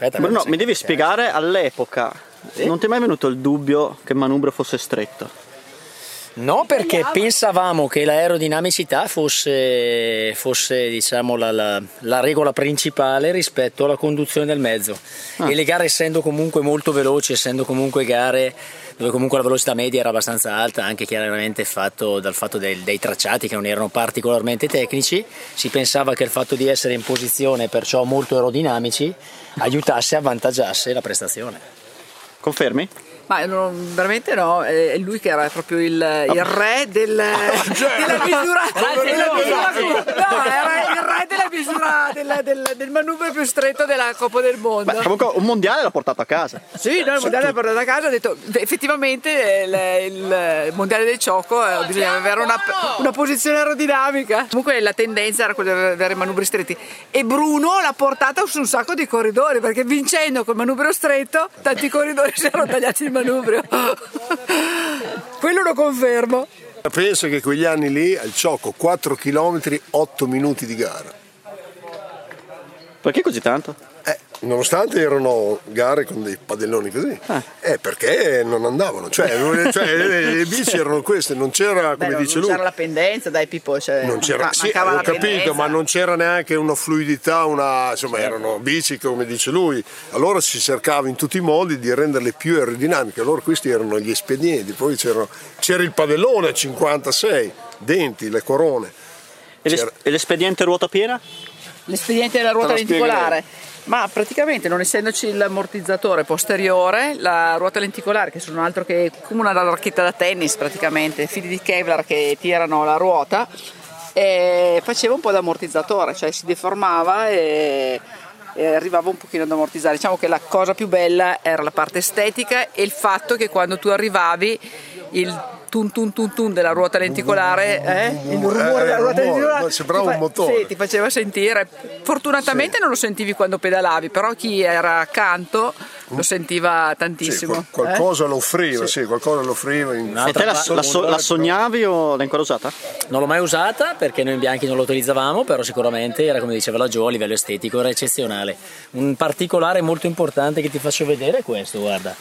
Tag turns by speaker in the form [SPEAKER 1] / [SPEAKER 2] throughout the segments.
[SPEAKER 1] Aspetta,
[SPEAKER 2] Bruno,
[SPEAKER 1] sai
[SPEAKER 2] mi devi spiegare all'epoca. Non ti è mai venuto il dubbio che il manubrio fosse stretto?
[SPEAKER 1] No, perché pensavamo che l'aerodinamicità fosse, fosse diciamo, la, la- la regola principale rispetto alla conduzione del mezzo. E le gare essendo comunque molto veloci, essendo comunque gare dove comunque la velocità media era abbastanza alta, anche chiaramente fatto dal fatto del- dei tracciati che non erano particolarmente tecnici, si pensava che il fatto di essere in posizione perciò molto aerodinamici aiutasse, avvantaggiasse la prestazione.
[SPEAKER 2] Confermi?
[SPEAKER 3] Ma no, veramente no, è lui che era proprio il, il re del, della misura.
[SPEAKER 1] Grazie,
[SPEAKER 3] della
[SPEAKER 1] no,
[SPEAKER 3] misura-
[SPEAKER 1] grazie.
[SPEAKER 3] no, era il re misura del, del, del manubrio più stretto della Coppa del Mondo.
[SPEAKER 2] Beh, comunque un mondiale l'ha portato a casa.
[SPEAKER 3] Sì, noi il mondiale l'ha portato a casa ha detto effettivamente il, il mondiale del ciocco eh, bisognava avere una, una posizione aerodinamica. Comunque la tendenza era quella di avere manubri stretti e Bruno l'ha portata su un sacco di corridori perché vincendo col manubrio stretto tanti corridori si erano tagliati il manubrio. Quello lo confermo.
[SPEAKER 4] Penso che quegli anni lì al Ciocco 4 km 8 minuti di gara.
[SPEAKER 2] Perché così tanto?
[SPEAKER 4] Eh, nonostante erano gare con dei padelloni così, eh, perché non andavano, cioè, cioè, le, le bici erano queste, non c'era, come
[SPEAKER 3] Beh, non,
[SPEAKER 4] dice
[SPEAKER 3] non
[SPEAKER 4] lui,
[SPEAKER 3] c'era la pendenza, dai Pippo. Cioè,
[SPEAKER 4] non c'era,
[SPEAKER 3] ma-
[SPEAKER 4] sì, ho capito,
[SPEAKER 3] pendenza.
[SPEAKER 4] ma non c'era neanche una fluidità, una, insomma erano bici come dice lui, allora si cercava in tutti i modi di renderle più aerodinamiche, allora questi erano gli espedienti, poi c'era, c'era il padellone a 56, denti, le corone.
[SPEAKER 2] E, l'es- e l'espediente ruota piena?
[SPEAKER 3] L'espediente della ruota lenticolare. Ma praticamente non essendoci l'ammortizzatore posteriore, la ruota lenticolare, che sono altro che come una racchetta da tennis praticamente, fili di Kevlar che tirano la ruota, e faceva un po' da ammortizzatore, cioè si deformava e, e arrivava un pochino ad ammortizzare. Diciamo che la cosa più bella era la parte estetica e il fatto che quando tu arrivavi il tun tun tun tun della ruota lenticolare, eh? il rumore
[SPEAKER 4] Eh,
[SPEAKER 3] della ruota
[SPEAKER 4] rumore,
[SPEAKER 3] lenticolare
[SPEAKER 4] ma sembrava un motore.
[SPEAKER 3] sì, ti faceva sentire. Fortunatamente non lo sentivi quando pedalavi, però chi era accanto lo sentiva
[SPEAKER 4] Sì,
[SPEAKER 3] tantissimo.
[SPEAKER 4] qual- qualcosa
[SPEAKER 3] eh?
[SPEAKER 4] lo offriva, sì. qualcosa lo offriva. In...
[SPEAKER 2] E te la, la so- la sognavi o l'hai ancora usata?
[SPEAKER 1] Non l'ho mai usata perché noi in bianchi non lo utilizzavamo, però sicuramente era come diceva la Gio a livello estetico, era eccezionale. Un particolare molto importante che ti faccio vedere è questo, guarda.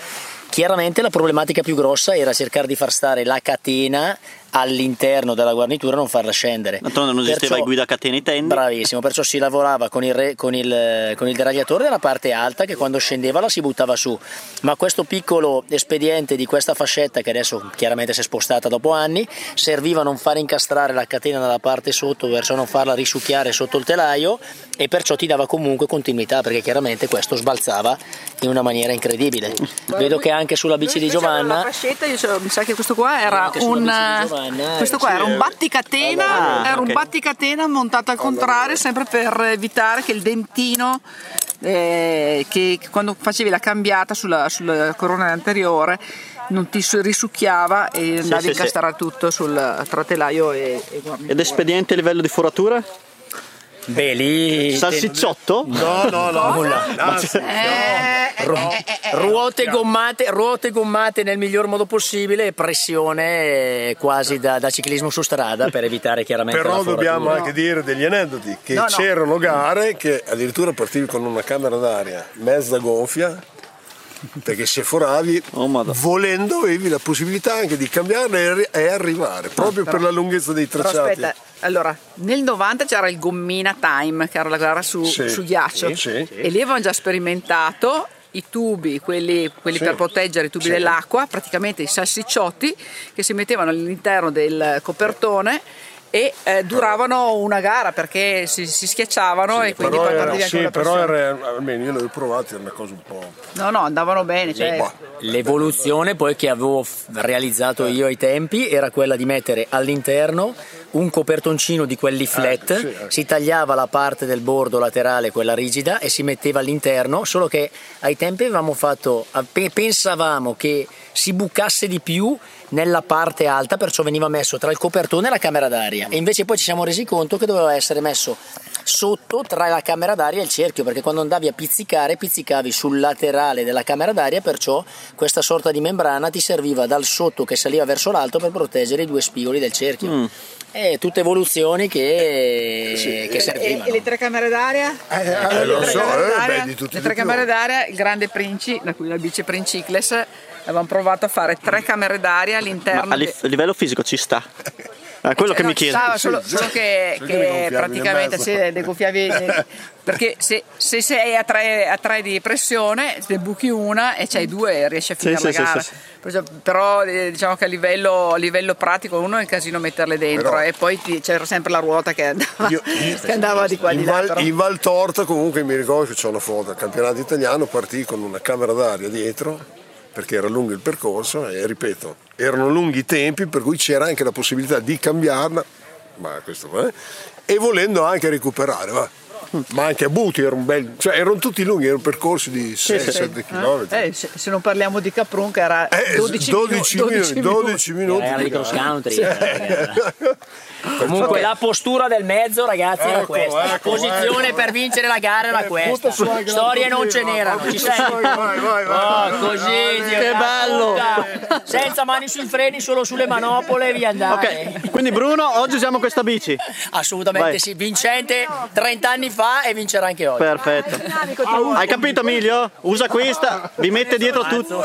[SPEAKER 1] Chiaramente la problematica più grossa era cercare di far stare la catena all'interno della guarnitura e non farla scendere.
[SPEAKER 2] D'altronde non esisteva
[SPEAKER 1] Perciò-
[SPEAKER 2] il guida catena i tendi.
[SPEAKER 1] Bravissimo, perciò si lavorava con il, re- con, il, con il deragliatore della parte alta che quando scendeva la si buttava su, ma questo piccolo espediente di questa fascetta che adesso chiaramente si è spostata dopo anni serviva a non far incastrare la catena dalla parte sotto verso non farla risucchiare sotto il telaio e perciò ti dava comunque continuità perché chiaramente questo sbalzava in una maniera incredibile. Vedo che anche sulla bici di Giovanna
[SPEAKER 3] La fascetta, io so- mi sa che questo qua era un. Questo qua
[SPEAKER 4] sì,
[SPEAKER 3] era un
[SPEAKER 4] eh.
[SPEAKER 3] batticatena,
[SPEAKER 2] Ah,
[SPEAKER 3] era un batticatena montato al contrario, sempre per evitare che il dentino. eh, che quando facevi la cambiata sulla, sulla corona anteriore non ti su- risucchiava e andavi
[SPEAKER 2] sì,
[SPEAKER 3] a incastrare tutto sul tratelaio e, e.
[SPEAKER 2] Ed espediente a livello di foratura?
[SPEAKER 1] Beh, lì
[SPEAKER 2] Salsicciotto?
[SPEAKER 4] No, no, no.
[SPEAKER 1] Nulla.
[SPEAKER 4] Anzi,
[SPEAKER 3] Eh,
[SPEAKER 1] Ru- ruote, gommate, ruote gommate nel miglior modo possibile e pressione eh, quasi da, da ciclismo su strada per evitare chiaramente
[SPEAKER 4] Però dobbiamo anche dire degli aneddoti, che
[SPEAKER 3] No, no.
[SPEAKER 4] c'erano gare che addirittura partivi con una camera d'aria mezza gonfia, perché se foravi,
[SPEAKER 2] Oh,
[SPEAKER 4] volendo avevi la possibilità anche di cambiarla e, arri- arrivare, proprio per la lunghezza dei
[SPEAKER 3] Però
[SPEAKER 4] tracciati.
[SPEAKER 3] aspetta, allora, nel 90 c'era il Gommina Time, che era la gara su,
[SPEAKER 4] Sì,
[SPEAKER 3] su ghiaccio,
[SPEAKER 4] sì, sì.
[SPEAKER 3] e lì avevano già sperimentato i tubi, quelli, quelli
[SPEAKER 4] Sì.
[SPEAKER 3] per proteggere i tubi
[SPEAKER 4] Sì.
[SPEAKER 3] dell'acqua, praticamente i salsicciotti che si mettevano all'interno del copertone e eh, duravano una gara perché si, si schiacciavano e quindi
[SPEAKER 4] però
[SPEAKER 3] poi
[SPEAKER 4] era, sì,
[SPEAKER 3] la
[SPEAKER 4] però era, almeno io l'avevo provato, era una cosa un po'.
[SPEAKER 3] No, no, andavano bene. Cioè,
[SPEAKER 4] Boh.
[SPEAKER 1] L'evoluzione poi che avevo realizzato io ai tempi era quella di mettere all'interno un copertoncino di quelli flat,
[SPEAKER 4] sì, ecco.
[SPEAKER 1] si tagliava la parte del bordo laterale, quella rigida, e si metteva all'interno, solo che ai tempi avevamo fatto, pe- pensavamo che si bucasse di più nella parte alta, perciò veniva messo tra il copertone e la camera d'aria, e invece poi ci siamo resi conto che doveva essere messo sotto tra la camera d'aria e il cerchio, perché quando andavi a pizzicare, pizzicavi sul laterale della camera d'aria, perciò questa sorta di membrana ti serviva dal sotto che saliva verso l'alto per proteggere i due spigoli del cerchio. E Eh, tutte evoluzioni che, che
[SPEAKER 3] E,
[SPEAKER 1] servivano.
[SPEAKER 3] e le tre camere d'aria?
[SPEAKER 4] Eh, lo
[SPEAKER 3] le tre
[SPEAKER 4] so, eh, beh, di tutti
[SPEAKER 3] le
[SPEAKER 4] di
[SPEAKER 3] tre
[SPEAKER 4] più.
[SPEAKER 3] camere d'aria, il grande Princi, da cui la bici Princicles, avevamo provato a fare tre camere d'aria
[SPEAKER 2] Ma
[SPEAKER 3] all'interno
[SPEAKER 2] a, li-
[SPEAKER 3] di-
[SPEAKER 2] a livello fisico ci sta. È quello che
[SPEAKER 3] Eh, no,
[SPEAKER 2] mi chiedo.
[SPEAKER 3] stava solo,
[SPEAKER 4] Sì,
[SPEAKER 3] solo
[SPEAKER 4] sì.
[SPEAKER 3] che,
[SPEAKER 4] Perché
[SPEAKER 3] che praticamente sì, le gonfiavi perché se, se sei a 3, a tre di pressione te buchi una e c'hai due e riesci a
[SPEAKER 2] Sì,
[SPEAKER 3] finire
[SPEAKER 2] sì,
[SPEAKER 3] la
[SPEAKER 2] sì,
[SPEAKER 3] gara
[SPEAKER 2] sì, sì.
[SPEAKER 3] Però eh, diciamo che a livello, a livello pratico uno è un casino metterle dentro
[SPEAKER 4] Però-
[SPEAKER 3] e poi ti- c'era sempre la ruota che andava,
[SPEAKER 4] Io-
[SPEAKER 3] che andava di qua e di là
[SPEAKER 4] Val, in Val Torta comunque mi ricordo che c'è una foto, al campionato italiano partì con una camera d'aria dietro perché era lungo il percorso e ripeto, erano lunghi i tempi per cui c'era anche la possibilità di cambiarla, ma questo eh, e volendo anche recuperare. va. Ma anche a Buti era un bel, cioè erano tutti lunghi, erano percorsi di 6-7 km.
[SPEAKER 3] Eh, se, se non parliamo di Caprun che era
[SPEAKER 4] Eh,
[SPEAKER 3] 12,
[SPEAKER 4] 12
[SPEAKER 3] minu-
[SPEAKER 4] minuti, 12 minuti.
[SPEAKER 1] Era di
[SPEAKER 4] di
[SPEAKER 1] cross country. eh, Comunque la postura del mezzo ragazzi era
[SPEAKER 4] Ecco,
[SPEAKER 1] questa, la
[SPEAKER 4] ecco,
[SPEAKER 1] posizione
[SPEAKER 4] ecco.
[SPEAKER 1] per vincere la gara era questa. Storie non ce n'erano,
[SPEAKER 4] vai,
[SPEAKER 1] ci
[SPEAKER 4] vai,
[SPEAKER 1] sei?
[SPEAKER 4] vai, vai, vai,
[SPEAKER 1] Oh, così, Dio,
[SPEAKER 2] Che
[SPEAKER 1] la
[SPEAKER 2] bello.
[SPEAKER 1] puttana. Senza mani sui freni, solo sulle manopole, via andare.
[SPEAKER 2] Ok, quindi Bruno, oggi usiamo questa bici.
[SPEAKER 1] Assolutamente
[SPEAKER 2] Vai.
[SPEAKER 1] sì, vincente 30 anni fa e vincerà anche oggi.
[SPEAKER 2] Perfetto. Hai capito Emilio? Usa questa, vi mette dietro tutto.